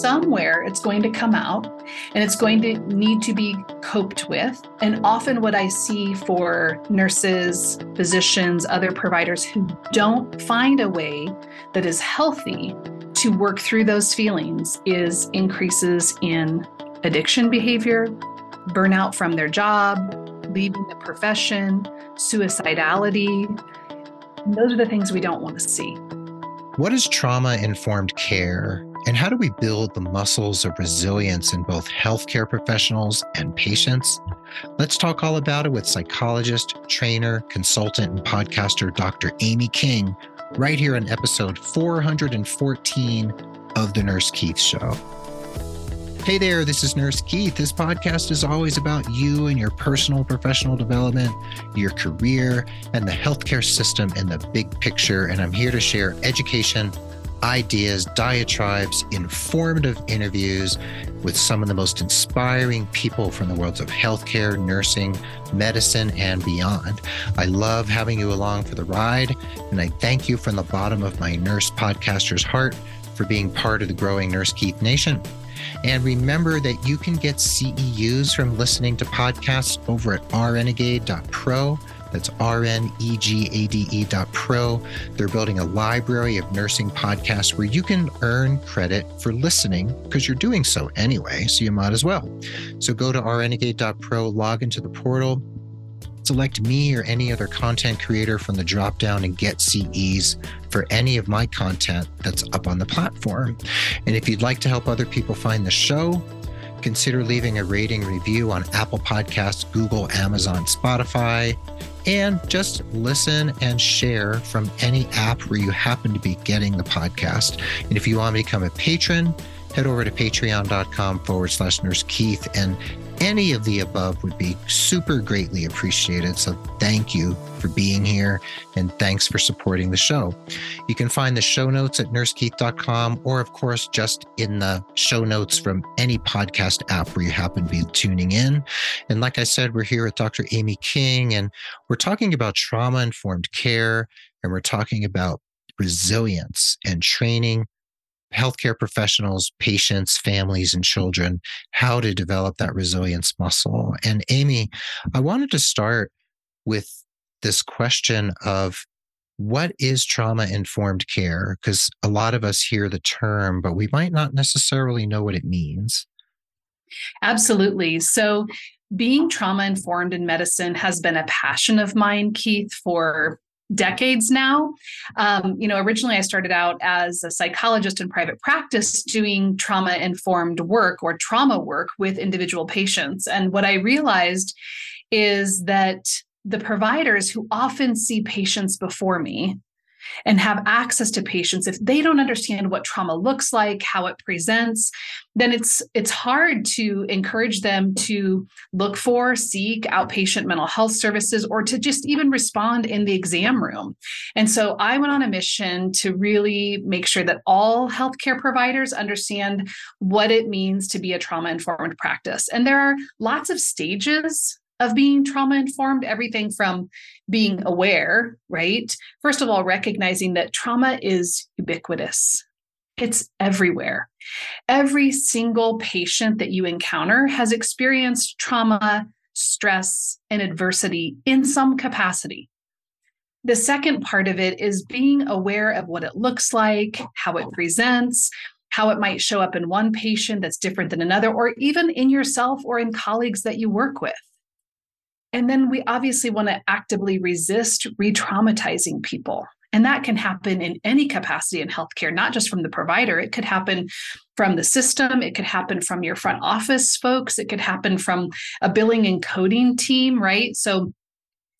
somewhere it's going to come out and it's going to need to be coped with. And often, what I see for nurses, physicians, other providers who don't find a way that is healthy to work through those feelings is increases in addiction behavior, burnout from their job, leaving the profession, suicidality. Those are the things we don't want to see. What is trauma informed care? And how do we build the muscles of resilience in both healthcare professionals and patients? Let's talk all about it with psychologist, trainer, consultant, and podcaster Dr. Amy King right here on episode 414 of The Nurse Keith Show. Hey there, this is Nurse Keith. This podcast is always about you and your personal professional development, your career, and the healthcare system in the big picture. And I'm here to share education, ideas, diatribes, informative interviews with some of the most inspiring people from the worlds of healthcare, nursing, medicine, and beyond. I love having you along for the ride, and I thank you from the bottom of my nurse podcaster's heart for being part of the growing Nurse Keith Nation. And remember that you can get CEUs from listening to podcasts over at RNegade.pro. That's R-N-E-G-A-D-E dot pro. They're building a library of nursing podcasts where you can earn credit for listening because you're doing so anyway, so you might as well. So go to RNegade.pro, log into the portal, select me or any other content creator from the dropdown and get CEs for any of my content that's up on the platform. And if you'd like to help other people find the show, consider leaving a rating review on Apple Podcasts, Google, Amazon, Spotify, and just listen and share from any app where you happen to be getting the podcast. And if you want to become a patron, head over to patreon.com forward slash nurse Keith and any of the above would be super greatly appreciated. So thank you for being here and thanks for supporting the show. You can find the show notes at nursekeith.com or, of course, just in the show notes from any podcast app where you happen to be tuning in. And like I said, we're here with Dr. Amy King and we're talking about trauma informed care and we're talking about resilience and training healthcare professionals, patients, families, and children how to develop that resilience muscle. And Amy, I wanted to start with this question of what is trauma informed care? Because a lot of us hear the term, but we might not necessarily know what it means. Absolutely. So, being trauma informed in medicine has been a passion of mine, Keith, for decades now. Um, you know, originally I started out as a psychologist in private practice doing trauma informed work or trauma work with individual patients. And what I realized is that the providers who often see patients before me and have access to patients if they don't understand what trauma looks like how it presents then it's it's hard to encourage them to look for seek outpatient mental health services or to just even respond in the exam room. And so i went on a mission to really make sure that all healthcare providers understand what it means to be a trauma informed practice. And there are lots of stages of being trauma informed, everything from being aware, right? First of all, recognizing that trauma is ubiquitous. It's everywhere. Every single patient that you encounter has experienced trauma, stress, and adversity in some capacity. The second part of it is being aware of what it looks like, how it presents, how it might show up in one patient that's different than another, or even in yourself or in colleagues that you work with. And then we obviously want to actively resist re traumatizing people. And that can happen in any capacity in healthcare, not just from the provider. It could happen from the system. It could happen from your front office folks. It could happen from a billing and coding team, right? So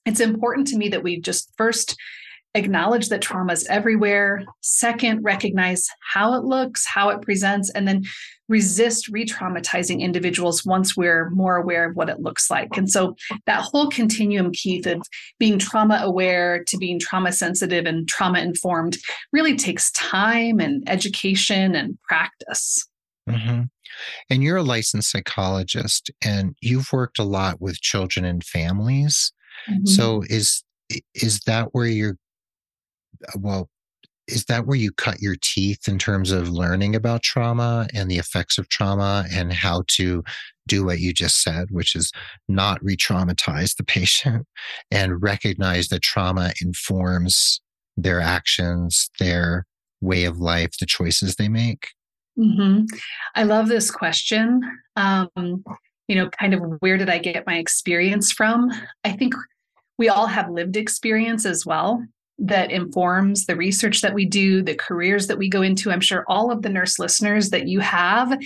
it's important to me that we just first acknowledge that trauma is everywhere. Second, recognize how it looks, how it presents, and then resist re traumatizing individuals once we're more aware of what it looks like. And so that whole continuum, Keith, of being trauma aware to being trauma sensitive and trauma informed really takes time and education and practice. Mm-hmm. And you're a licensed psychologist and you've worked a lot with children and families. Mm-hmm. So is is that where you're well is that where you cut your teeth in terms of learning about trauma and the effects of trauma and how to do what you just said, which is not re traumatize the patient and recognize that trauma informs their actions, their way of life, the choices they make? Mm-hmm. I love this question. Um, you know, kind of where did I get my experience from? I think we all have lived experience as well that informs the research that we do, the careers that we go into. I'm sure all of the nurse listeners that you have,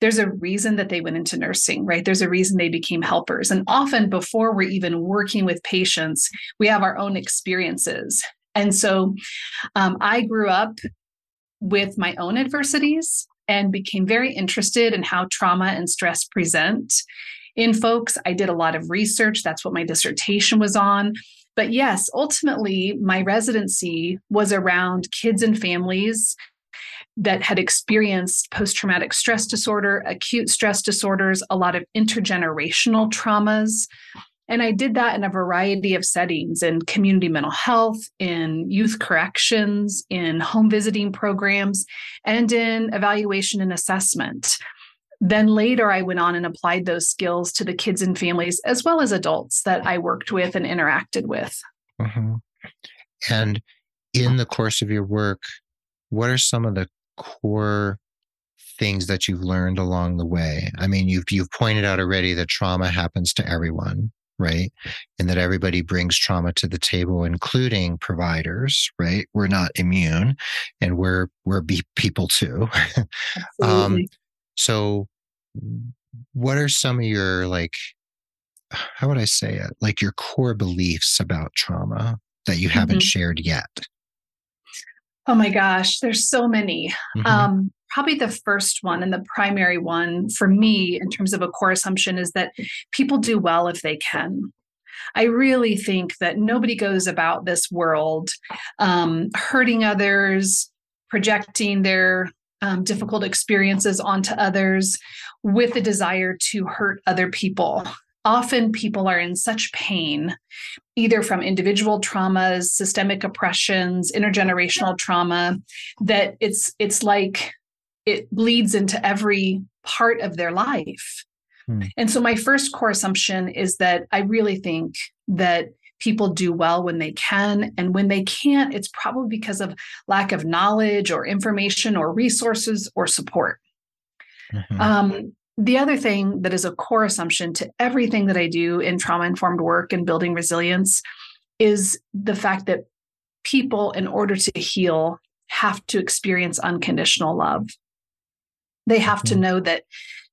there's a reason that they went into nursing, right? There's a reason they became helpers. And often before we're even working with patients, we have our own experiences. And so um, I grew up with my own adversities and became very interested in how trauma and stress present in folks. I did a lot of research. That's what my dissertation was on. But yes, ultimately, my residency was around kids and families that had experienced post traumatic stress disorder, acute stress disorders, a lot of intergenerational traumas. And I did that in a variety of settings in community mental health, in youth corrections, in home visiting programs, and in evaluation and assessment. Then later, I went on and applied those skills to the kids and families, as well as adults that I worked with and interacted with. Mm-hmm. And in the course of your work, what are some of the core things that you've learned along the way? I mean, you've you've pointed out already that trauma happens to everyone, right? And that everybody brings trauma to the table, including providers, right? We're not immune, and we're we're people too. um, so, what are some of your like how would i say it like your core beliefs about trauma that you haven't mm-hmm. shared yet oh my gosh there's so many mm-hmm. um probably the first one and the primary one for me in terms of a core assumption is that people do well if they can I really think that nobody goes about this world um, hurting others, projecting their um, difficult experiences onto others with a desire to hurt other people. Often people are in such pain, either from individual traumas, systemic oppressions, intergenerational trauma, that it's it's like it bleeds into every part of their life. Hmm. And so my first core assumption is that I really think that people do well when they can. And when they can't, it's probably because of lack of knowledge or information or resources or support. Mm-hmm. Um, the other thing that is a core assumption to everything that I do in trauma informed work and building resilience is the fact that people, in order to heal, have to experience unconditional love. They have mm-hmm. to know that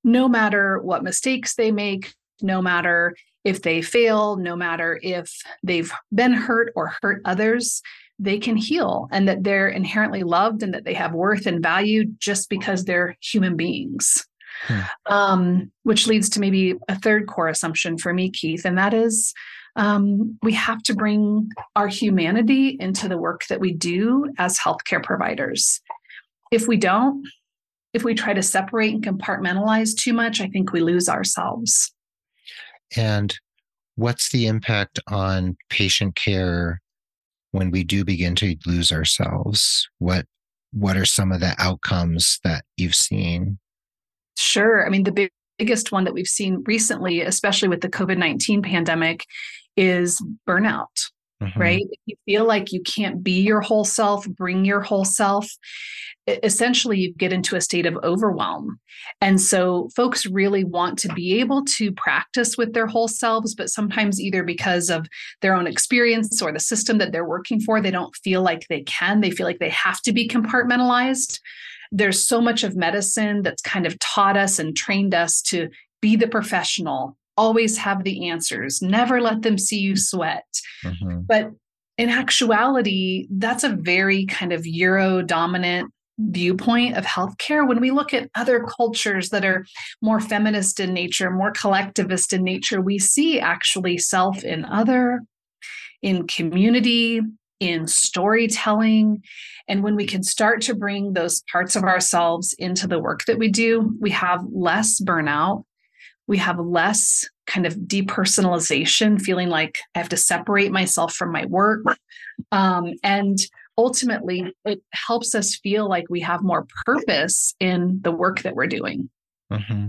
no matter what mistakes they make, no matter if they fail, no matter if they've been hurt or hurt others, they can heal and that they're inherently loved and that they have worth and value just because they're human beings. Hmm. Um, which leads to maybe a third core assumption for me, Keith, and that is um, we have to bring our humanity into the work that we do as healthcare providers. If we don't, if we try to separate and compartmentalize too much, I think we lose ourselves. And what's the impact on patient care when we do begin to lose ourselves? What what are some of the outcomes that you've seen? Sure. I mean, the big, biggest one that we've seen recently, especially with the COVID 19 pandemic, is burnout. Mm-hmm. Right? If you feel like you can't be your whole self, bring your whole self, essentially you get into a state of overwhelm. And so folks really want to be able to practice with their whole selves, but sometimes either because of their own experience or the system that they're working for, they don't feel like they can. They feel like they have to be compartmentalized. There's so much of medicine that's kind of taught us and trained us to be the professional, always have the answers, never let them see you sweat. Mm-hmm. But in actuality, that's a very kind of Euro dominant viewpoint of healthcare when we look at other cultures that are more feminist in nature, more collectivist in nature, we see actually self in other, in community, in storytelling. And when we can start to bring those parts of ourselves into the work that we do, we have less burnout. We have less kind of depersonalization, feeling like I have to separate myself from my work. Um, and ultimately it helps us feel like we have more purpose in the work that we're doing. Mm-hmm.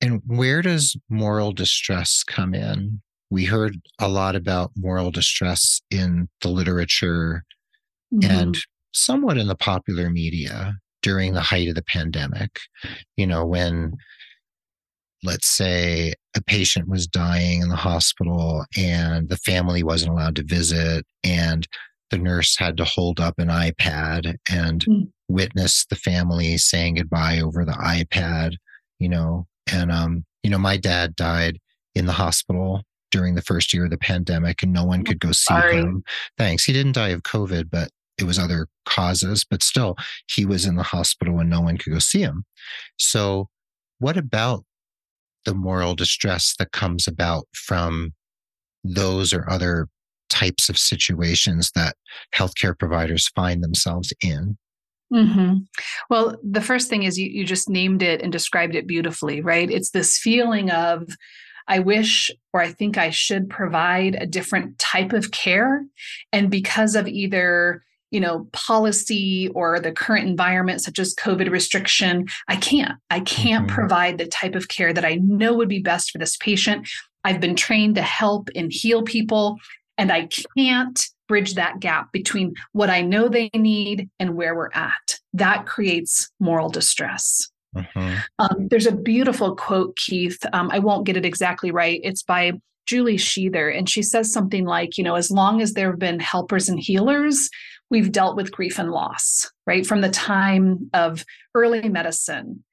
And where does moral distress come in? We heard a lot about moral distress in the literature mm-hmm. and somewhat in the popular media during the height of the pandemic. You know, when let's say a patient was dying in the hospital and the family wasn't allowed to visit and the nurse had to hold up an iPad and mm. witness the family saying goodbye over the iPad, you know, and um, you know, my dad died in the hospital during the first year of the pandemic and no one could go see Sorry. him. Thanks. He didn't die of COVID, but it was other causes, but still he was in the hospital and no one could go see him. So what about the moral distress that comes about from those or other types of situations that healthcare providers find themselves in? Mm-hmm. Well, the first thing is you, you just named it and described it beautifully, right? It's this feeling of, I wish or I think I should provide a different type of care. And because of either you know policy or the current environment such as covid restriction i can't i can't mm-hmm. provide the type of care that i know would be best for this patient i've been trained to help and heal people and i can't bridge that gap between what I know they need and where we're at. That creates moral distress. Mm-hmm. Um, there's a beautiful quote, Keith. Um, I won't get it exactly right. It's by Julie Sheather, and she says something like, you know, as long as there have been helpers and healers, we've dealt with grief and loss, right? From the time of early medicine.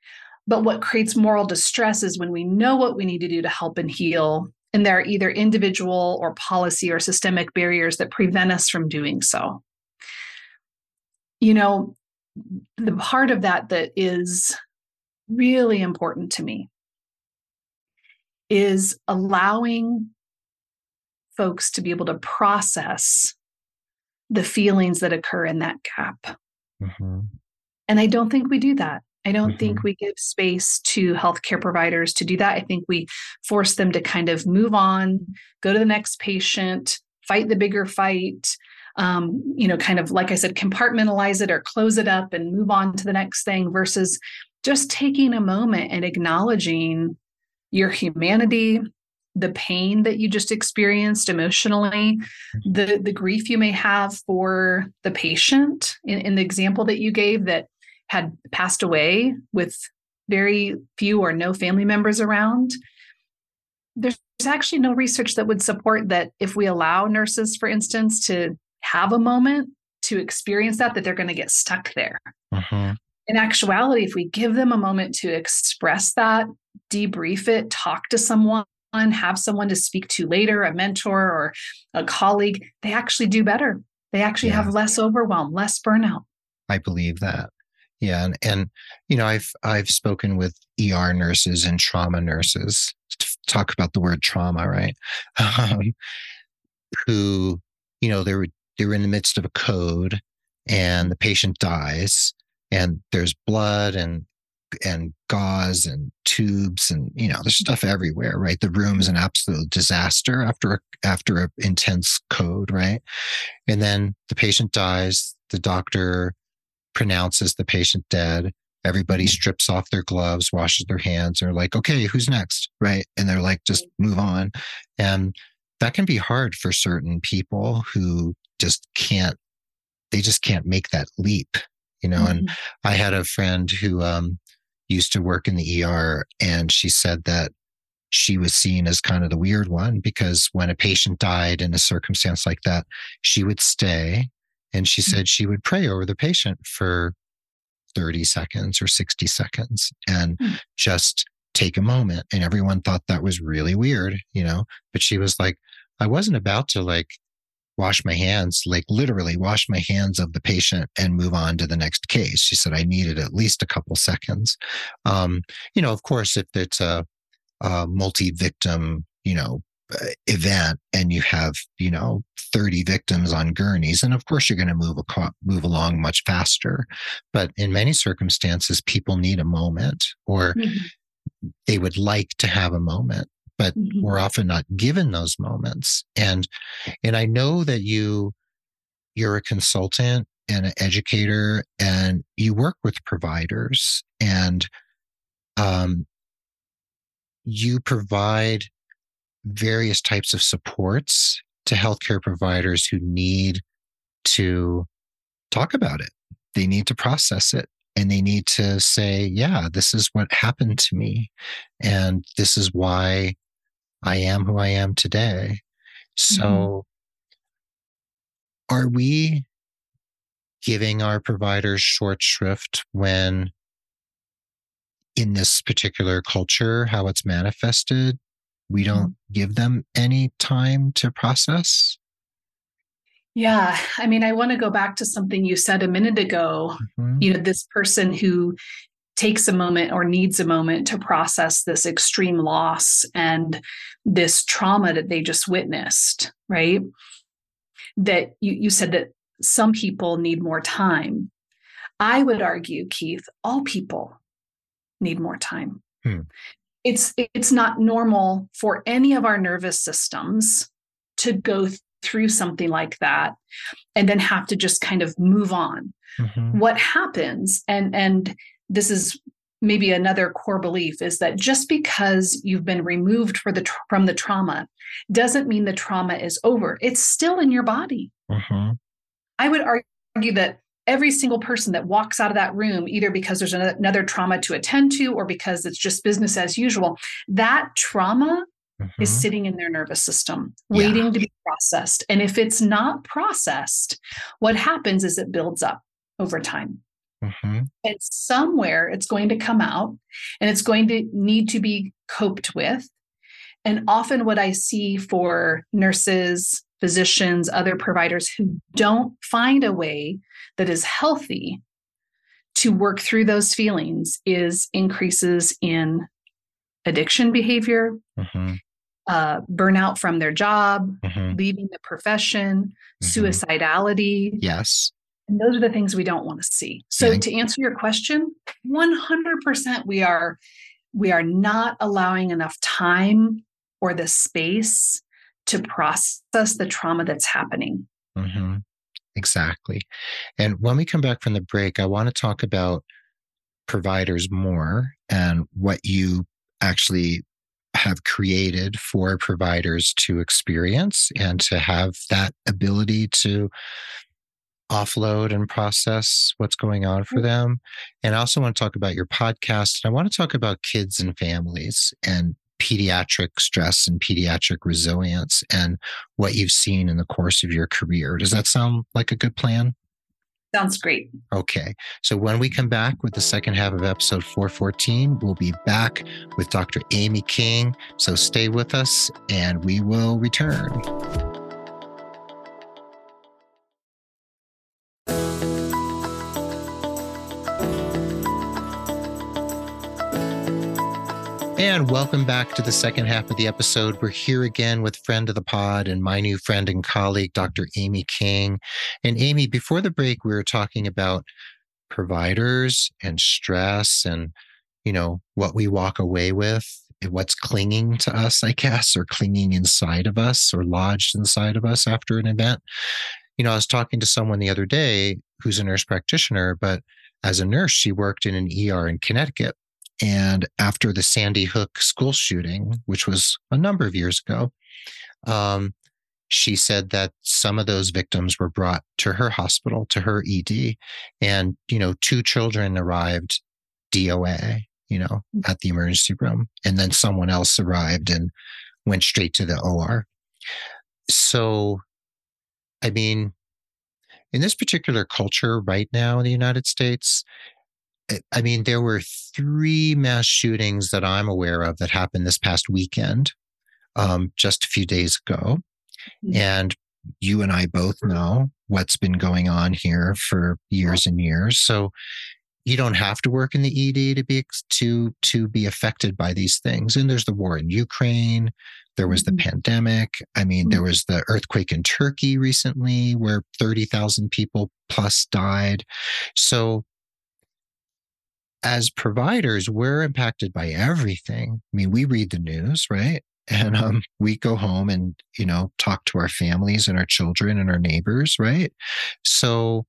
But what creates moral distress is when we know what we need to do to help and heal, and there are either individual or policy or systemic barriers that prevent us from doing so. You know, the part of that that is really important to me is allowing folks to be able to process the feelings that occur in that gap. Mm-hmm. And I don't think we do that. I don't mm-hmm. think we give space to healthcare providers to do that. I think we force them to kind of move on, go to the next patient, fight the bigger fight, um, you know, kind of like I said, compartmentalize it or close it up and move on to the next thing versus just taking a moment and acknowledging your humanity, the pain that you just experienced emotionally, mm-hmm. the the grief you may have for the patient in, in the example that you gave that had passed away with very few or no family members around, there's actually no research that would support that if we allow nurses, for instance, to have a moment to experience that, that they're going to get stuck there. Uh-huh. In actuality, if we give them a moment to express that, debrief it, talk to someone, have someone to speak to later, a mentor or a colleague, they actually do better. They actually yeah. have less overwhelm, less burnout. I believe that. Yeah, and, and you know, I've I've spoken with ER nurses and trauma nurses to talk about the word trauma, right? Um, who, you know, they're they were in the midst of a code, and the patient dies, and there's blood and and gauze and tubes and you know there's stuff everywhere right the room is an absolute disaster after a, after an intense code right and then the patient dies the doctor pronounces the patient dead. Everybody mm-hmm. strips off their gloves, washes their hands, and are like, okay, who's next? Right. And they're like, just move on. And that can be hard for certain people who just can't, they just can't make that leap, you know. Mm-hmm. And I had a friend who um, used to work in the ER, and she said that she was seen as kind of the weird one because when a patient died in a circumstance like that, she would stay and she mm. said she would pray over the patient for 30 seconds or 60 seconds and mm. just take a moment. And everyone thought that was really weird, you know, but she was like, I wasn't about to like wash my hands, like literally wash my hands of the patient and move on to the next case. She said I needed at least a couple seconds. Um, you know, of course, if it's a, a multi victim, you know, uh, event and you have you know 30 victims on gurneys and of course you're going to move a, move along much faster but in many circumstances people need a moment or mm-hmm. they would like to have a moment but mm-hmm. we're often not given those moments and and i know that you you're a consultant and an educator and you work with providers and um, you provide various types of supports to healthcare providers who need to talk about it. They need to process it and they need to say, yeah, this is what happened to me. And this is why I am who I am today. So, mm-hmm. are we giving our providers short shrift when in this particular culture, how it's manifested, we don't mm-hmm. give them any time to process? Yeah. I mean, I want to go back to something you said a minute ago. Mm-hmm. You know, this person who takes a moment or needs a moment to process this extreme loss and this trauma that they just witnessed, right? That you, you said that some people need more time. I would argue, Keith, all people need more time. Hmm. It's it's not normal for any of our nervous systems to go through something like that and then have to just kind of move on. Mm-hmm. What happens and and this is maybe another core belief is that just because you've been removed for the from the trauma doesn't mean the trauma is over. It's still in your body. Mm-hmm. I would argue that every single person that walks out of that room, either because there's another trauma to attend to or because it's just business as usual, that trauma mm-hmm. is sitting in their nervous system, waiting to be processed. And if it's not processed, what happens is it builds up over time. Mm-hmm. And somewhere it's going to come out and it's going to need to be coped with. And often, what I see for nurses, physicians, other providers who don't find a way that is healthy to work through those feelings is increases in addiction behavior, mm-hmm. uh, burnout from their job, mm-hmm. leaving the profession, mm-hmm. suicidality. Yes. And those are the things we don't want to see. So yeah. to answer your question, 100% we are we are not allowing enough time or the space to process the trauma that's happening. Mm-hmm. Exactly. And when we come back from the break, I want to talk about providers more and what you actually have created for providers to experience and to have that ability to offload and process what's going on for mm-hmm. them. And I also want to talk about your podcast. And I want to talk about kids and families and pediatric stress and pediatric resilience and what you've seen in the course of your career. Does that sound like a good plan? Sounds great. Okay. So when we come back with the second half of episode 414, we'll be back with Dr. Amy King. So stay with us and we will return. And welcome back to the second half of the episode. We're here again with friend of the pod and my new friend and colleague, Dr. Amy King. And Amy, before the break, we were talking about providers and stress and, you know, what we walk away with, what's clinging to us, I guess, or clinging inside of us or lodged inside of us after an event. You know, I was talking to someone the other day who's a nurse practitioner, but as a nurse, she worked in an ER in Connecticut and after the Sandy Hook school shooting, which was a number of years ago, um, she said that some of those victims were brought to her hospital, to her ED, and you know, two children arrived DOA, you know, mm. at the emergency room, and then someone else arrived and went straight to the OR. So, I mean, in this particular culture right now in the United States, I mean, there were three mass shootings that I'm aware of that happened this past weekend, um, just a few days ago. Mm-hmm. And you and I both know what's been going on here for years and years. So you don't have to work in the ED to be to to be affected by these things. And there's the war in Ukraine. There was the mm-hmm. pandemic. I mean, mm-hmm. there was the earthquake in Turkey recently where 30,000 people plus died. So as providers, we're impacted by everything. I mean, we read the news, right? and um, we go home and you know talk to our families and our children and our neighbors right so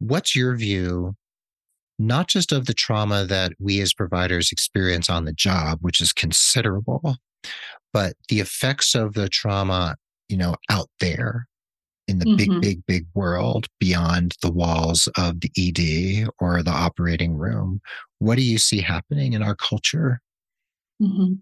what's your view not just of the trauma that we as providers experience on the job which is considerable but the effects of the trauma you know out there in the mm-hmm. big big big world beyond the walls of the ed or the operating room what do you see happening in our culture Mm-hmm.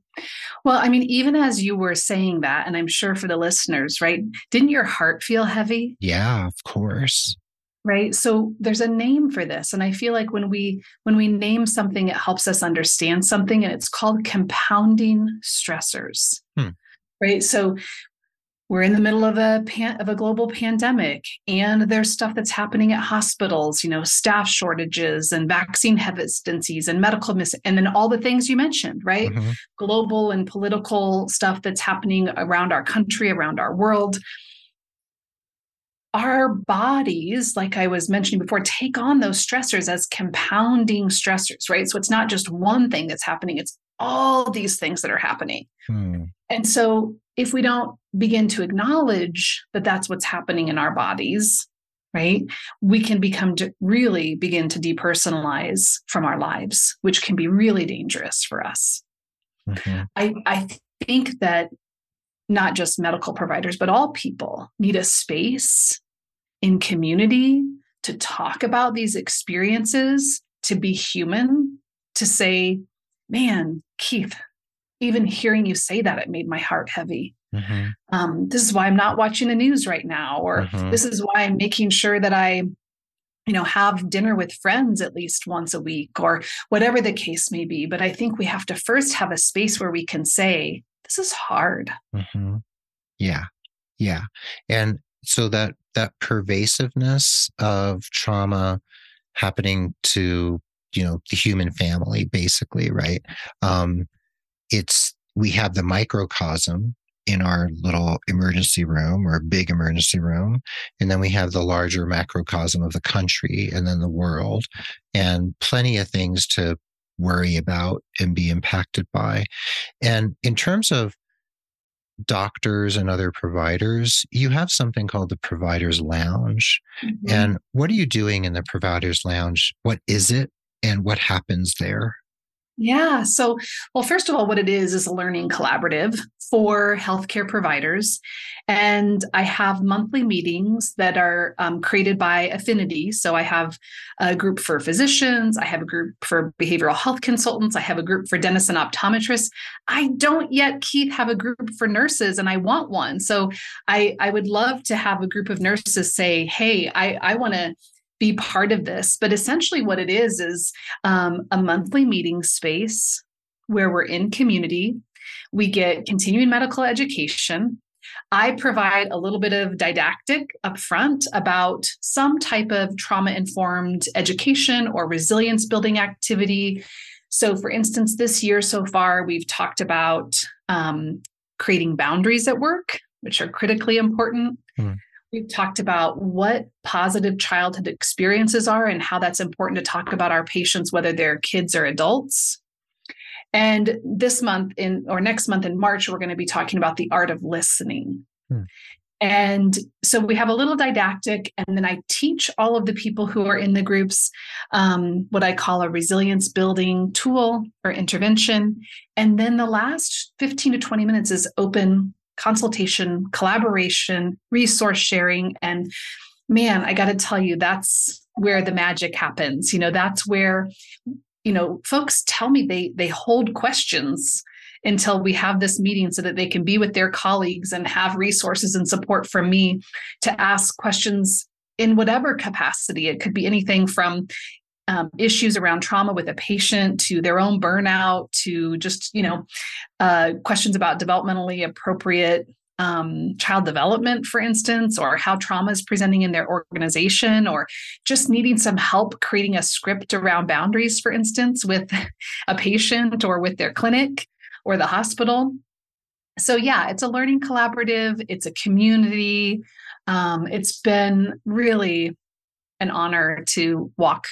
Well, I mean, even as you were saying that, and I'm sure for the listeners, right? Didn't your heart feel heavy? Yeah, of course. Right. So there's a name for this. And I feel like when we when we name something, it helps us understand something. And it's called compounding stressors. Hmm. Right. So we're in the middle of a pan, of a global pandemic and there's stuff that's happening at hospitals you know staff shortages and vaccine hesitancies and medical mis and then all the things you mentioned right mm-hmm. global and political stuff that's happening around our country around our world our bodies, like I was mentioning before, take on those stressors as compounding stressors, right? So it's not just one thing that's happening, it's all these things that are happening. Hmm. And so if we don't begin to acknowledge that that's what's happening in our bodies, right, we can become to really begin to depersonalize from our lives, which can be really dangerous for us. Mm-hmm. I, I think that not just medical providers, but all people need a space in community to talk about these experiences, to be human, to say, man, Keith, even hearing you say that, it made my heart heavy. Mm-hmm. Um, this is why I'm not watching the news right now, or mm-hmm. this is why I'm making sure that I, you know, have dinner with friends at least once a week, or whatever the case may be. But I think we have to first have a space where we can say, this is hard. Mm-hmm. Yeah. Yeah. And so that that pervasiveness of trauma happening to you know the human family basically right um it's we have the microcosm in our little emergency room or big emergency room and then we have the larger macrocosm of the country and then the world and plenty of things to worry about and be impacted by and in terms of doctors and other providers, you have something called the Providers Lounge. Mm-hmm. And what are you doing in the Providers Lounge? What is it and what happens there? Yeah. So, well, first of all, what it is is a learning collaborative for healthcare providers. And I have monthly meetings that are um, created by affinity. So, I have a group for physicians, I have a group for behavioral health consultants, I have a group for dentists and optometrists. I don't yet, Keith, have a group for nurses, and I want one. So, I, I would love to have a group of nurses say, Hey, I, I want to be part of this. But essentially, what it is is um, a monthly meeting space where we're in community. We get continuing medical education. I provide a little bit of didactic upfront about some type of trauma informed education or resilience building activity. So, for instance, this year so far, we've talked about um, creating boundaries at work, which are critically important. Mm. We've talked about what positive childhood experiences are and how that's important to talk about our patients, whether they're kids or adults. And this month in or next month in March, we're going to be talking about the art of listening. Hmm. And so we have a little didactic, and then I teach all of the people who are in the groups um, what I call a resilience building tool or intervention. And then the last 15 to 20 minutes is open consultation, collaboration, resource sharing. And man, I got to tell you, that's where the magic happens. You know, that's where, you know, folks tell me they they hold questions until we have this meeting so that they can be with their colleagues and have resources and support from me to ask questions in whatever capacity. It could be anything from um, issues around trauma with a patient to their own burnout to just you know uh, questions about developmentally appropriate um, child development for instance or how trauma is presenting in their organization or just needing some help creating a script around boundaries for instance with a patient or with their clinic or the hospital. So yeah it's a learning collaborative it's a community um, it's been really an honor to walk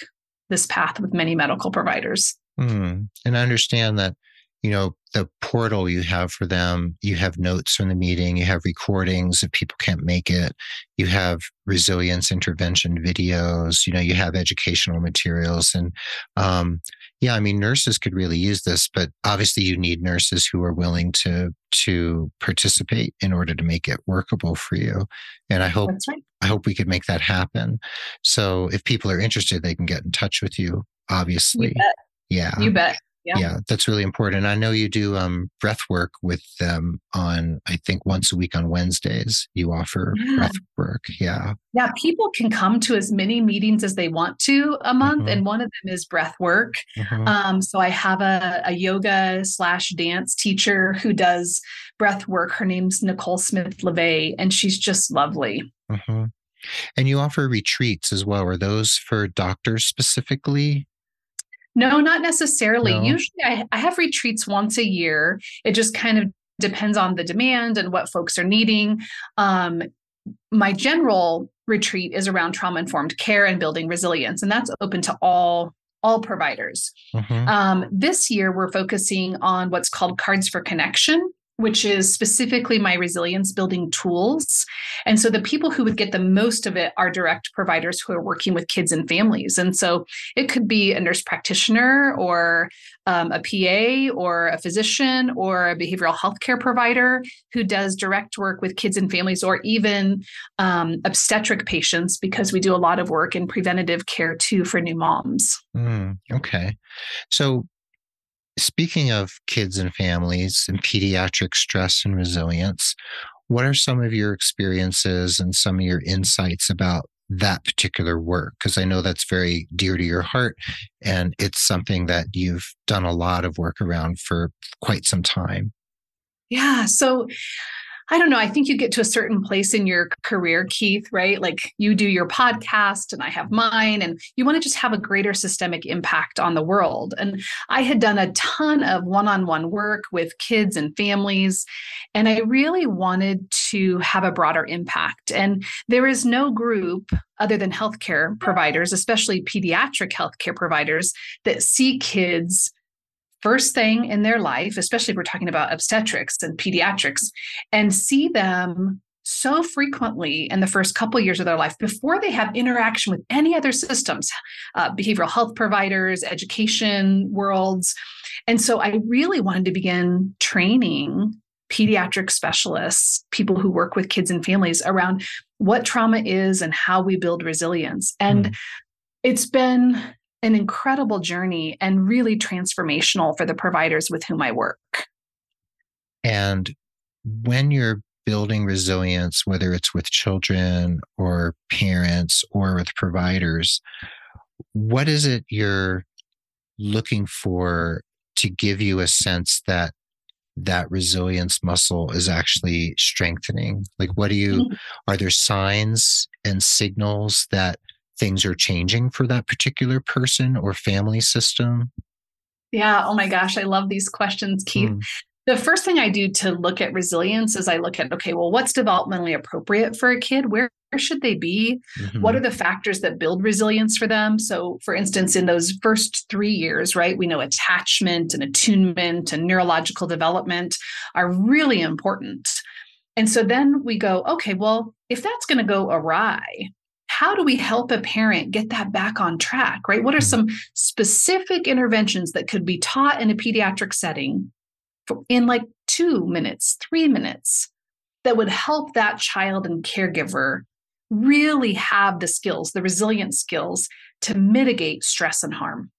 this path with many medical providers. Mm. And I understand that you know, the portal you have for them, you have notes from the meeting, you have recordings if people can't make it, you have resilience intervention videos, you know, you have educational materials. And um, yeah, I mean, nurses could really use this, but obviously you need nurses who are willing to to participate in order to make it workable for you. And I hope right. I hope we could make that happen. So if people are interested, they can get in touch with you, obviously. You yeah. You bet. Yeah. yeah. that's really important. I know you do um, breath work with them on, I think, once a week on Wednesdays. You offer yeah. breath work. Yeah. Yeah, people can come to as many meetings as they want to a month, mm-hmm. and one of them is breath work. Mm-hmm. Um, so I have a, a yoga slash dance teacher who does breath work. Her name's Nicole Smith LeVay, and she's just lovely. Mm-hmm. And you offer retreats as well. Are those for doctors specifically? No, not necessarily. No. Usually I, I have retreats once a year. It just kind of depends on the demand and what folks are needing. Um, my general retreat is around trauma informed care and building resilience, and that's open to all all providers. Mm-hmm. Um, this year, we're focusing on what's called Cards for Connection, which is specifically my resilience building tools. And so the people who would get the most of it are direct providers who are working with kids and families. And so it could be a nurse practitioner or um, a PA or a physician or a behavioral health care provider who does direct work with kids and families or even um, obstetric patients because we do a lot of work in preventative care too for new moms. Mm, okay. So Speaking of kids and families and pediatric stress and resilience, what are some of your experiences and some of your insights about that particular work? Because I know that's very dear to your heart and it's something that you've done a lot of work around for quite some time. Yeah. So I don't know. I think you get to a certain place in your career, Keith, right? Like you do your podcast and I have mine, and you want to just have a greater systemic impact on the world. And I had done a ton of one on one work with kids and families, and I really wanted to have a broader impact. And there is no group other than healthcare providers, especially pediatric healthcare providers, that see kids first thing in their life, especially if we're talking about obstetrics and pediatrics, and see them so frequently in the first couple of years of their life before they have interaction with any other systems, uh, behavioral health providers, education worlds. And so I really wanted to begin training pediatric specialists, people who work with kids and families around what trauma is and how we build resilience. And mm. it's been an incredible journey and really transformational for the providers with whom I work. And when you're building resilience, whether it's with children or parents or with providers, what is it you're looking for to give you a sense that that resilience muscle is actually strengthening? Like, what do you, mm-hmm. are there signs and signals that things are changing for that particular person or family system? Yeah. Oh my gosh. I love these questions, Keith. Mm. The first thing I do to look at resilience is I look at, okay, well, what's developmentally appropriate for a kid? Where, where should they be? Mm-hmm. What are the factors that build resilience for them? So, for instance, in those first three years, right, we know attachment and attunement and neurological development are really important. And so then we go, okay, well, if that's going to go awry, how do we help a parent get that back on track, right? What are hmm. some specific interventions that could be taught in a pediatric setting in like two minutes, three minutes that would help that child and caregiver really have the skills, the resilient skills to mitigate stress and harm?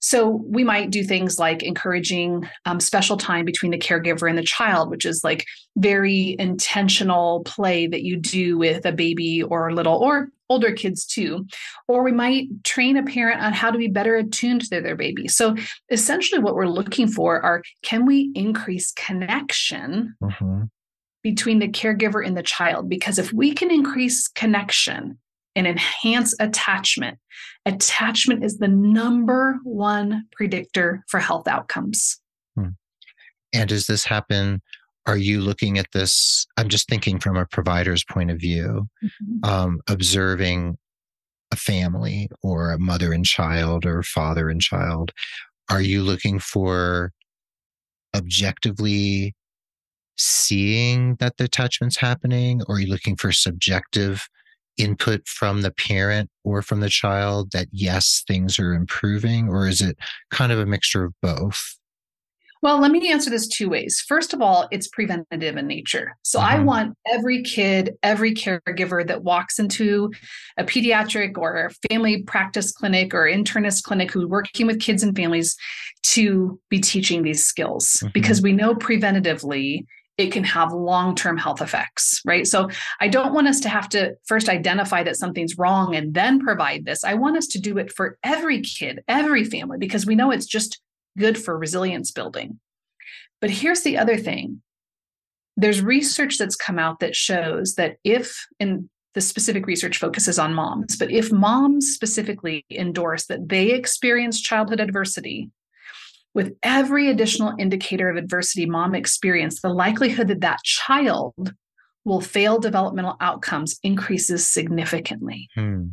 So we might do things like encouraging um, special time between the caregiver and the child, which is like very intentional play that you do with a baby or little or older kids too. Or we might train a parent on how to be better attuned to their baby. So essentially, what we're looking for are can we increase connection? Mm-hmm. Between the caregiver and the child, because if we can increase connection, and enhance attachment. Attachment is the number one predictor for health outcomes. Hmm. And does this happen? Are you looking at this? I'm just thinking from a provider's point of view, mm-hmm. um, observing a family or a mother and child or father and child. Are you looking for objectively seeing that the attachment's happening, or are you looking for subjective input from the parent or from the child that yes, things are improving, or is it kind of a mixture of both? Well, let me answer this two ways. First of all, it's preventative in nature. So mm-hmm. I want every kid, every caregiver that walks into a pediatric or family practice clinic or internist clinic who's working with kids and families to be teaching these skills mm-hmm. because we know preventatively it can have long term health effects, right? So I don't want us to have to first identify that something's wrong and then provide this. I want us to do it for every kid, every family, because we know it's just good for resilience building. But here's the other thing there's research that's come out that shows that if, and the specific research focuses on moms, but if moms specifically endorse that they experience childhood adversity, with every additional indicator of adversity mom experienced, the likelihood that that child will fail developmental outcomes increases significantly. Hmm.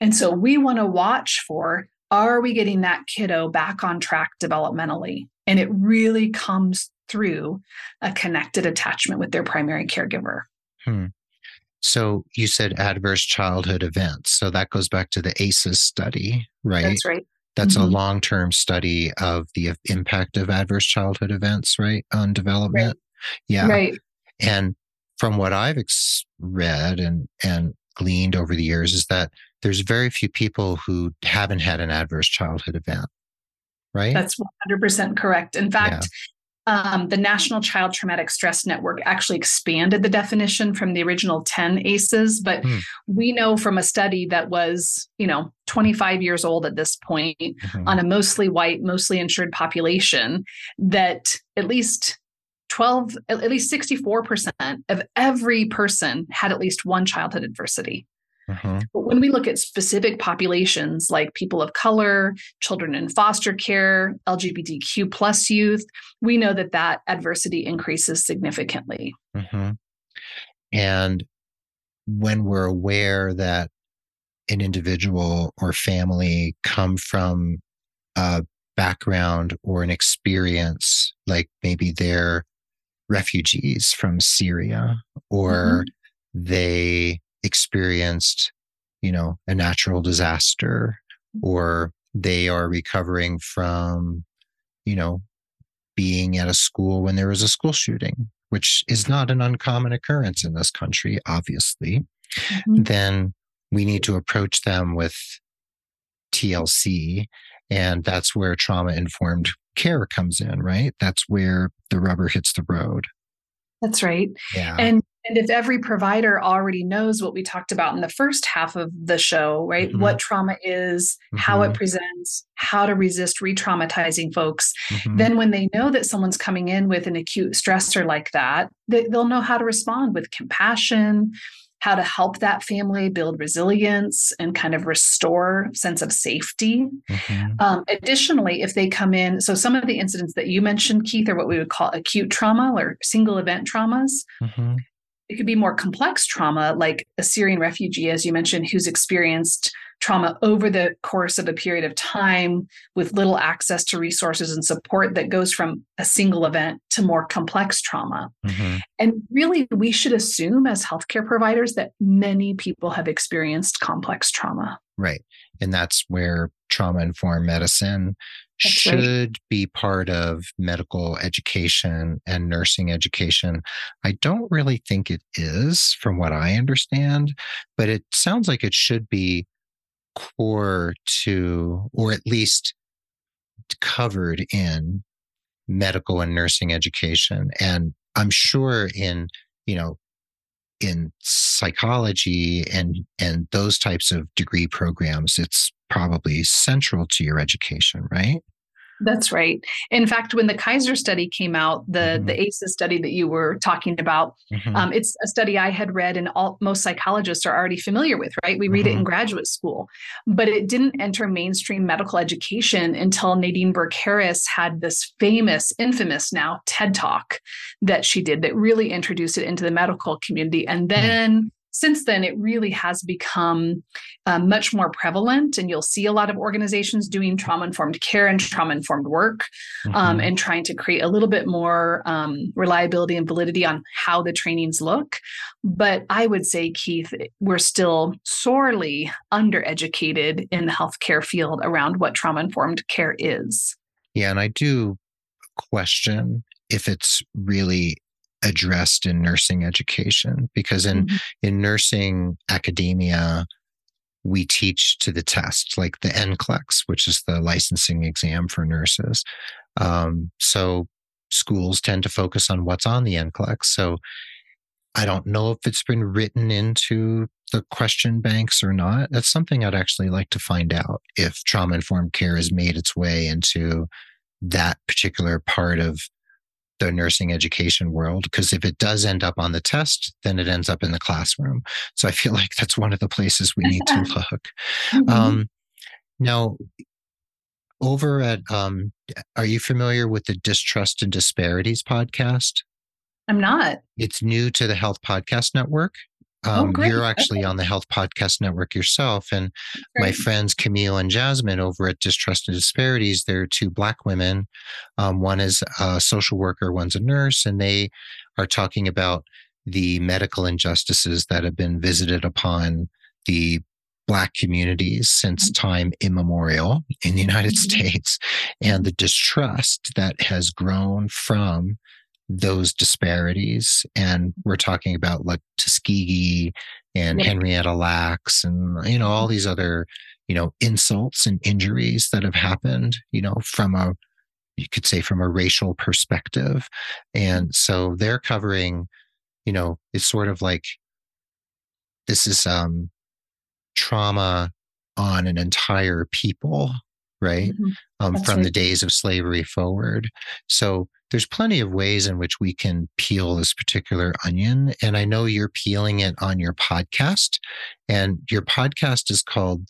And so we want to watch for are we getting that kiddo back on track developmentally? And it really comes through a connected attachment with their primary caregiver. Hmm. So you said adverse childhood events. So that goes back to the ACEs study, right? That's right. That's mm-hmm. a long term study of the impact of adverse childhood events, right, on development. Right. Yeah. Right. And from what I've ex- read and, and gleaned over the years is that there's very few people who haven't had an adverse childhood event, right? That's 100% correct. In fact. Um, the National Child Traumatic Stress Network actually expanded the definition from the original 10 ACEs, but hmm. we know from a study that was, you know, 25 years old at this point mm-hmm. on a mostly white, mostly insured population that at least 12 at least 64% of every person had at least one childhood adversity uh-huh. But when we look at specific populations like people of color, children in foster care, LGBTQ plus youth, we know that that adversity increases significantly. Uh-huh. And when we're aware that an individual or family come from a background or an experience, like maybe they're refugees from Syria or mm-hmm. they experienced, you know, a natural disaster or they are recovering from, you know, being at a school when there was a school shooting, which is not an uncommon occurrence in this country, obviously, mm-hmm. then we need to approach them with TLC. And that's where trauma informed care comes in, right? That's where the rubber hits the road. That's right. Yeah. And and if every provider already knows what we talked about in the first half of the show, right? Mm-hmm. What trauma is, mm-hmm. how it mm-hmm. presents, how to resist re traumatizing folks, mm-hmm. then when they know that someone's coming in with an acute stressor like that, they, they'll know how to respond with compassion, how to help that family build resilience and kind of restore sense of safety. Mm-hmm. Um, additionally, if they come in, so some of the incidents that you mentioned, Keith, are what we would call acute trauma or single event traumas. Mm-hmm. It could be more complex trauma, like a Syrian refugee, as you mentioned, who's experienced trauma over the course of a period of time with little access to resources and support that goes from a single event to more complex trauma. Mm-hmm. And really, we should assume as healthcare providers that many people have experienced complex trauma. Right. And that's where trauma informed medicine should right. be part of medical education and nursing education. I don't really think it is, from what I understand, but it sounds like it should be core to, or at least covered in medical and nursing education. And I'm sure in, you know, in psychology and and those types of degree programs, it's probably central to your education, right? That's right. In fact, when the Kaiser study came out, the mm-hmm. the ACEs study that you were talking about, mm-hmm. um, it's a study I had read, and all most psychologists are already familiar with. Right, we read mm-hmm. it in mm-hmm. graduate school, but it didn't enter mainstream medical education until Nadine Burke Harris had this famous, infamous now TED talk that she did that really introduced it into the medical community, and hmm. then since then, it really has become uh, much more prevalent, and you'll see a lot of organizations doing trauma informed care and trauma informed work, um, mm-hmm. um, and trying to create a little bit more um, reliability and validity on how the trainings look. But I would say, Keith, we're still sorely undereducated in the healthcare field around what trauma informed care is. Yeah, and I do question if it's really addressed in nursing education because in mm-hmm. in nursing academia we teach to the test like the NCLEX which is the licensing exam for nurses um, so schools tend to focus on what's on the NCLEX so I don't know if it's been written into the question banks or not. That's something I'd actually like to find out if trauma informed care has made its way into that particular part of the nursing education world because if it does end up on the test then it ends up in the classroom. So i feel like that's one of the places we need to look. Mm-hmm. um, now over at um, are you familiar with the distrust and disparities podcast? I'm not. It's new to the health podcast network um, oh, you're actually okay. on the Health Podcast Network yourself. And my friends Camille and Jasmine over at Distrust and Disparities, they're two Black women. Um, one is a social worker, one's a nurse, and they are talking about the medical injustices that have been visited upon the Black communities since mm-hmm. time immemorial in the United mm-hmm. States and the distrust that has grown from those disparities. And we're talking about like Tuskegee and yeah. Henrietta Lacks and, you know, all these other, you know, insults and injuries that have happened, you know, from a, you could say from a racial perspective. And so they're covering, you know, it's sort of like this is um trauma on an entire people, right? Mm-hmm. Um, from right. the days of slavery forward. So there's plenty of ways in which we can peel this particular onion. And I know you're peeling it on your podcast, and your podcast is called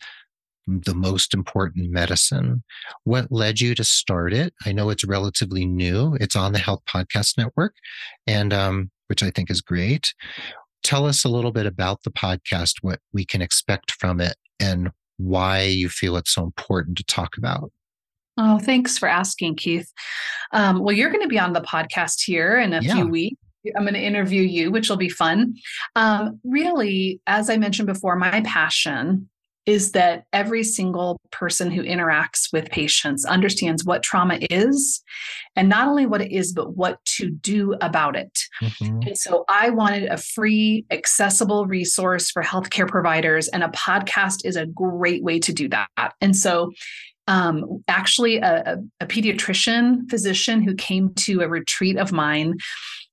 the most important medicine. What led you to start it? I know it's relatively new. It's on the Health Podcast Network, and um, which I think is great. Tell us a little bit about the podcast, what we can expect from it, and why you feel it's so important to talk about. Oh, thanks for asking, Keith. Um, well, you're going to be on the podcast here in a yeah. few weeks. I'm going to interview you, which will be fun. Um, really, as I mentioned before, my passion is that every single person who interacts with patients understands what trauma is and not only what it is, but what to do about it. Mm-hmm. And so I wanted a free, accessible resource for healthcare providers, and a podcast is a great way to do that. And so um, actually a, a pediatrician physician who came to a retreat of mine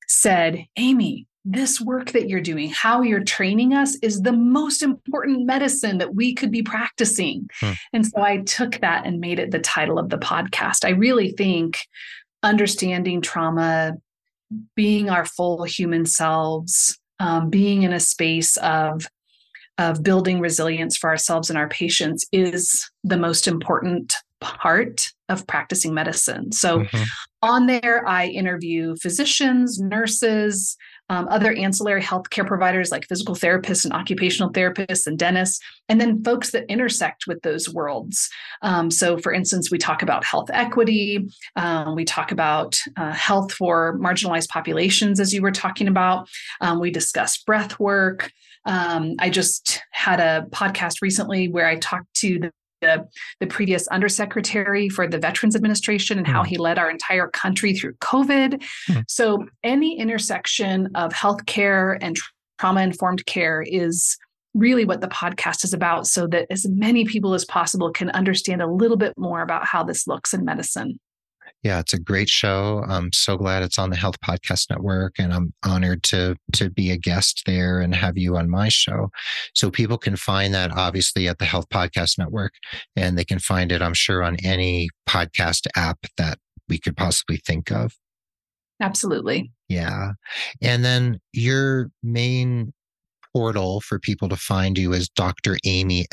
said, Amy, this work that you're doing, how you're training us, is the most important medicine that we could be practicing. Hmm. And so I took that and made it the title of the podcast. I really think understanding trauma, being our full human selves, um, being in a space of of building resilience for ourselves and our patients is the most important part of practicing medicine. So, mm-hmm. on there, I interview physicians, nurses, um, other ancillary healthcare providers like physical therapists and occupational therapists and dentists, and then folks that intersect with those worlds. Um, so, for instance, we talk about health equity, um, we talk about uh, health for marginalized populations, as you were talking about. Um, we discuss breath work. Um, I just had a podcast recently where I talked to the the, the, previous undersecretary for the Veterans Administration and how hmm. he led our entire country through COVID. Mm. So, any intersection of healthcare and trauma informed care is really what the podcast is about, so that as many people as possible can understand a little bit more about how this looks in medicine. Yeah, it's a great show. I'm so glad it's on the Health Podcast Network, and I'm honored to to be a guest there and have you on my show. So people can find that obviously at the Health Podcast Network, and they can find it, I'm sure, on any podcast app that we could possibly think of. Absolutely. Yeah, and then your main portal for people to find you is dramyllc.com,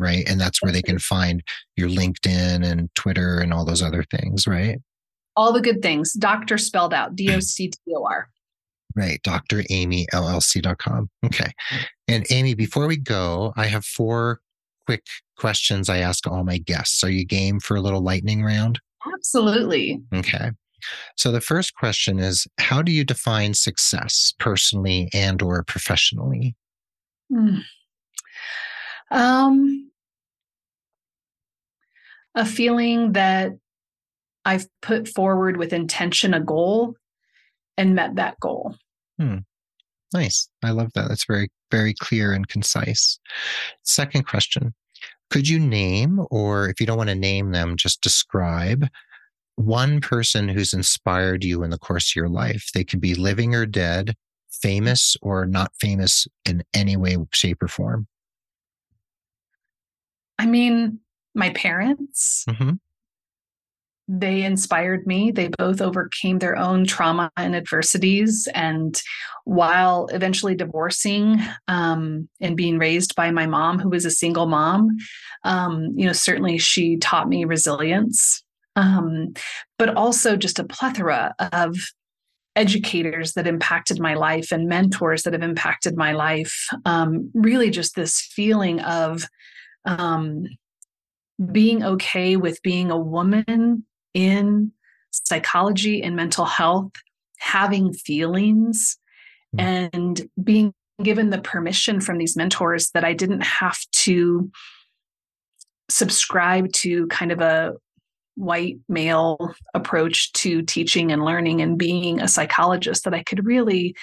right? And that's where they can find your LinkedIn and Twitter and all those other things, right? All the good things. Doctor spelled out, D O C T O R. Right. DrAmyLLC.com. Okay. And Amy, before we go, I have four quick questions I ask all my guests. Are you game for a little lightning round? Absolutely. Okay. So the first question is how do you define success personally and or professionally? Hmm. Um a feeling that I've put forward with intention a goal and met that goal. Hmm. Nice. I love that. That's very, very clear and concise. Second question Could you name, or if you don't want to name them, just describe one person who's inspired you in the course of your life? They could be living or dead, famous or not famous in any way, shape, or form. I mean, my parents. Mm-hmm they inspired me. They both overcame their own trauma and adversities. And while eventually divorcing um, and being raised by my mom, who was a single mom, um, you know, certainly she taught me resilience, um, but also just a plethora of educators that impacted my life and mentors that have impacted my life. Um, really, just this feeling of um, being okay with being a woman in psychology and mental health, having feelings mm. and being given the permission from these mentors that I didn't have to subscribe to kind of a white male approach to teaching and learning and being a psychologist, that I could really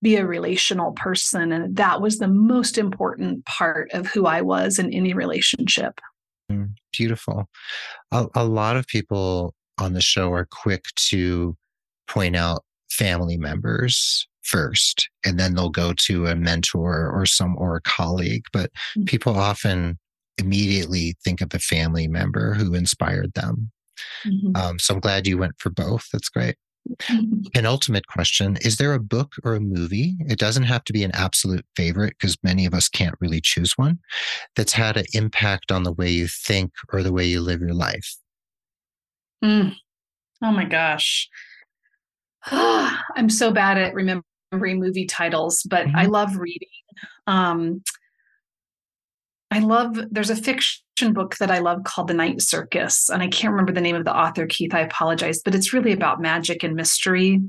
be a relational person. And that was the most important part of who I was in any relationship. Mm, beautiful. A, a lot of people on the show are quick to point out family members first and then they'll go to a mentor or some or a colleague but mm-hmm. people often immediately think of a family member who inspired them mm-hmm. um, so i'm glad you went for both that's great mm-hmm. ultimate question is there a book or a movie it doesn't have to be an absolute favorite because many of us can't really choose one that's had an impact on the way you think or the way you live your life Mm. Oh my gosh. I'm so bad at remembering movie titles, but mm-hmm. I love reading. Um, I love, there's a fiction book that I love called The Night Circus, and I can't remember the name of the author, Keith. I apologize, but it's really about magic and mystery.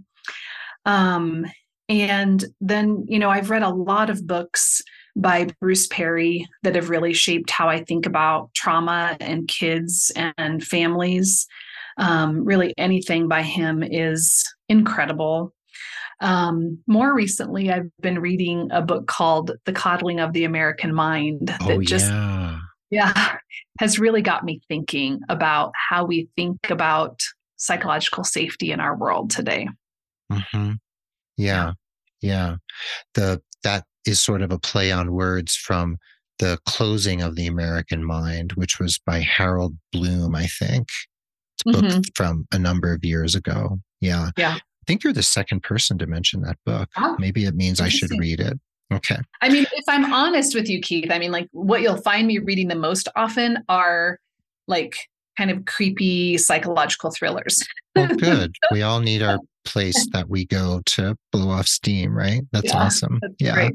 Um, and then, you know, I've read a lot of books by Bruce Perry that have really shaped how I think about trauma and kids and families. Um, really, anything by him is incredible. Um, more recently, I've been reading a book called The Coddling of the American Mind that oh, just yeah. yeah has really got me thinking about how we think about psychological safety in our world today. Mm-hmm. Yeah, yeah. The that is sort of a play on words from the closing of the American Mind, which was by Harold Bloom, I think book mm-hmm. from a number of years ago. Yeah. Yeah. I think you're the second person to mention that book. Oh, Maybe it means I should read it. Okay. I mean, if I'm honest with you, Keith, I mean, like what you'll find me reading the most often are like kind of creepy psychological thrillers. well, oh, good. We all need our place that we go to blow off steam, right? That's yeah, awesome. That's yeah. Great.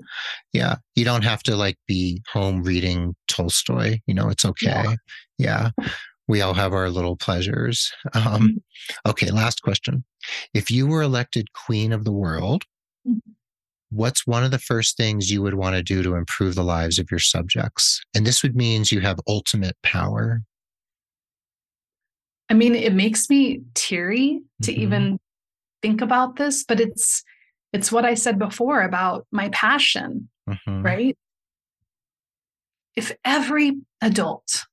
Yeah. You don't have to like be home reading Tolstoy. You know, it's okay. Yeah. yeah we all have our little pleasures. Um, mm-hmm. okay, last question. If you were elected queen of the world, mm-hmm. what's one of the first things you would want to do to improve the lives of your subjects? And this would mean you have ultimate power. I mean, it makes me teary to mm-hmm. even think about this, but it's it's what I said before about my passion, mm-hmm. right? If every adult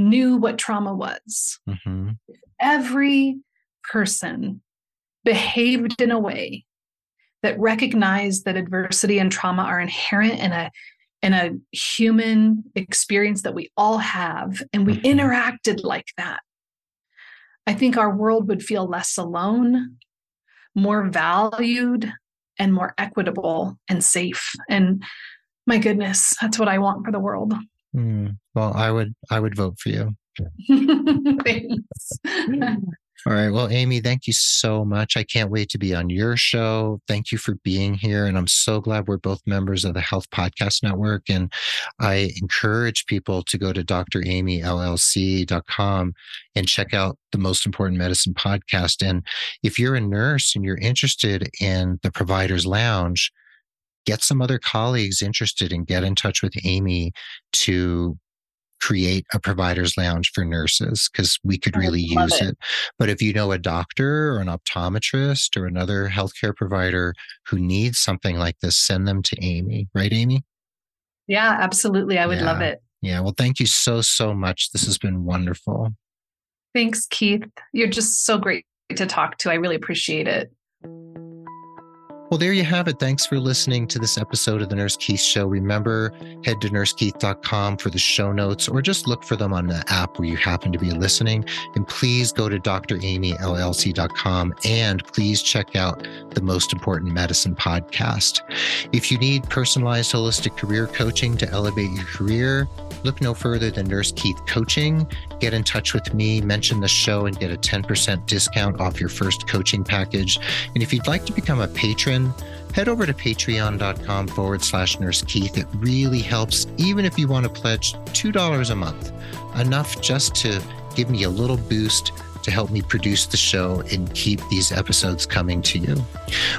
knew what trauma was. Mm-hmm. Every person behaved in a way that recognized that adversity and trauma are inherent in a in a human experience that we all have and we mm-hmm. interacted like that i think our world would feel less alone more valued and more equitable and safe and my goodness that's what i want for the world Mm, well, I would I would vote for you. Thanks. All right. Well, Amy, thank you so much. I can't wait to be on your show. Thank you for being here. And I'm so glad we're both members of the Health Podcast Network. And I encourage people to go to dramyllc.com and check out the Most Important Medicine podcast. And if you're a nurse and you're interested in the Providers Lounge, get some other colleagues interested and get in touch with Amy to create a provider's lounge for nurses because we could oh, really use it. it. But if you know a doctor or an optometrist or another healthcare provider who needs something like this, send them to Amy, right, Amy? Yeah, absolutely. I would yeah. love it. Yeah. Well, thank you so, so much. This has been wonderful. Thanks, Keith. You're just so great to talk to. I really appreciate it. Well, there you have it. Thanks for listening to this episode of the Nurse Keith Show. Remember, head to nursekeith.com for the show notes or just look for them on the app where you happen to be listening. And please go to dramyllc.com and please check out the Most Important Medicine podcast. If you need personalized holistic career coaching to elevate your career, look no further than Nurse Keith Coaching. Get in touch with me, mention the show, and get a 10% discount off your first coaching package. And if you'd like to become a patron, head over to patreon.com forward slash nurse Keith. It really helps, even if you want to pledge $2 a month, enough just to give me a little boost to help me produce the show and keep these episodes coming to you.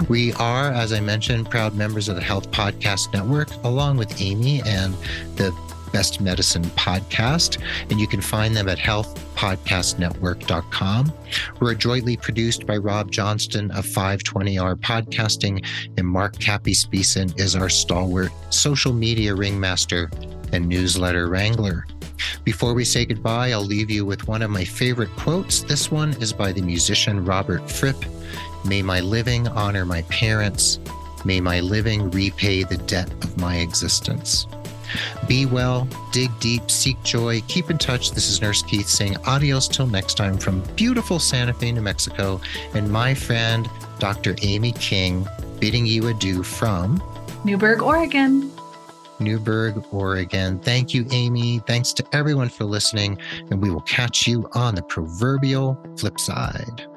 We are, as I mentioned, proud members of the Health Podcast Network, along with Amy and the Best Medicine podcast, and you can find them at healthpodcastnetwork.com. We're jointly produced by Rob Johnston of 520R Podcasting, and Mark Capispisan is our stalwart social media ringmaster and newsletter wrangler. Before we say goodbye, I'll leave you with one of my favorite quotes. This one is by the musician Robert Fripp May my living honor my parents. May my living repay the debt of my existence. Be well, dig deep, seek joy, keep in touch. This is Nurse Keith saying adios till next time from beautiful Santa Fe, New Mexico, and my friend, Dr. Amy King, bidding you adieu from Newberg, Oregon. Newberg, Oregon. Thank you, Amy. Thanks to everyone for listening, and we will catch you on the proverbial flip side.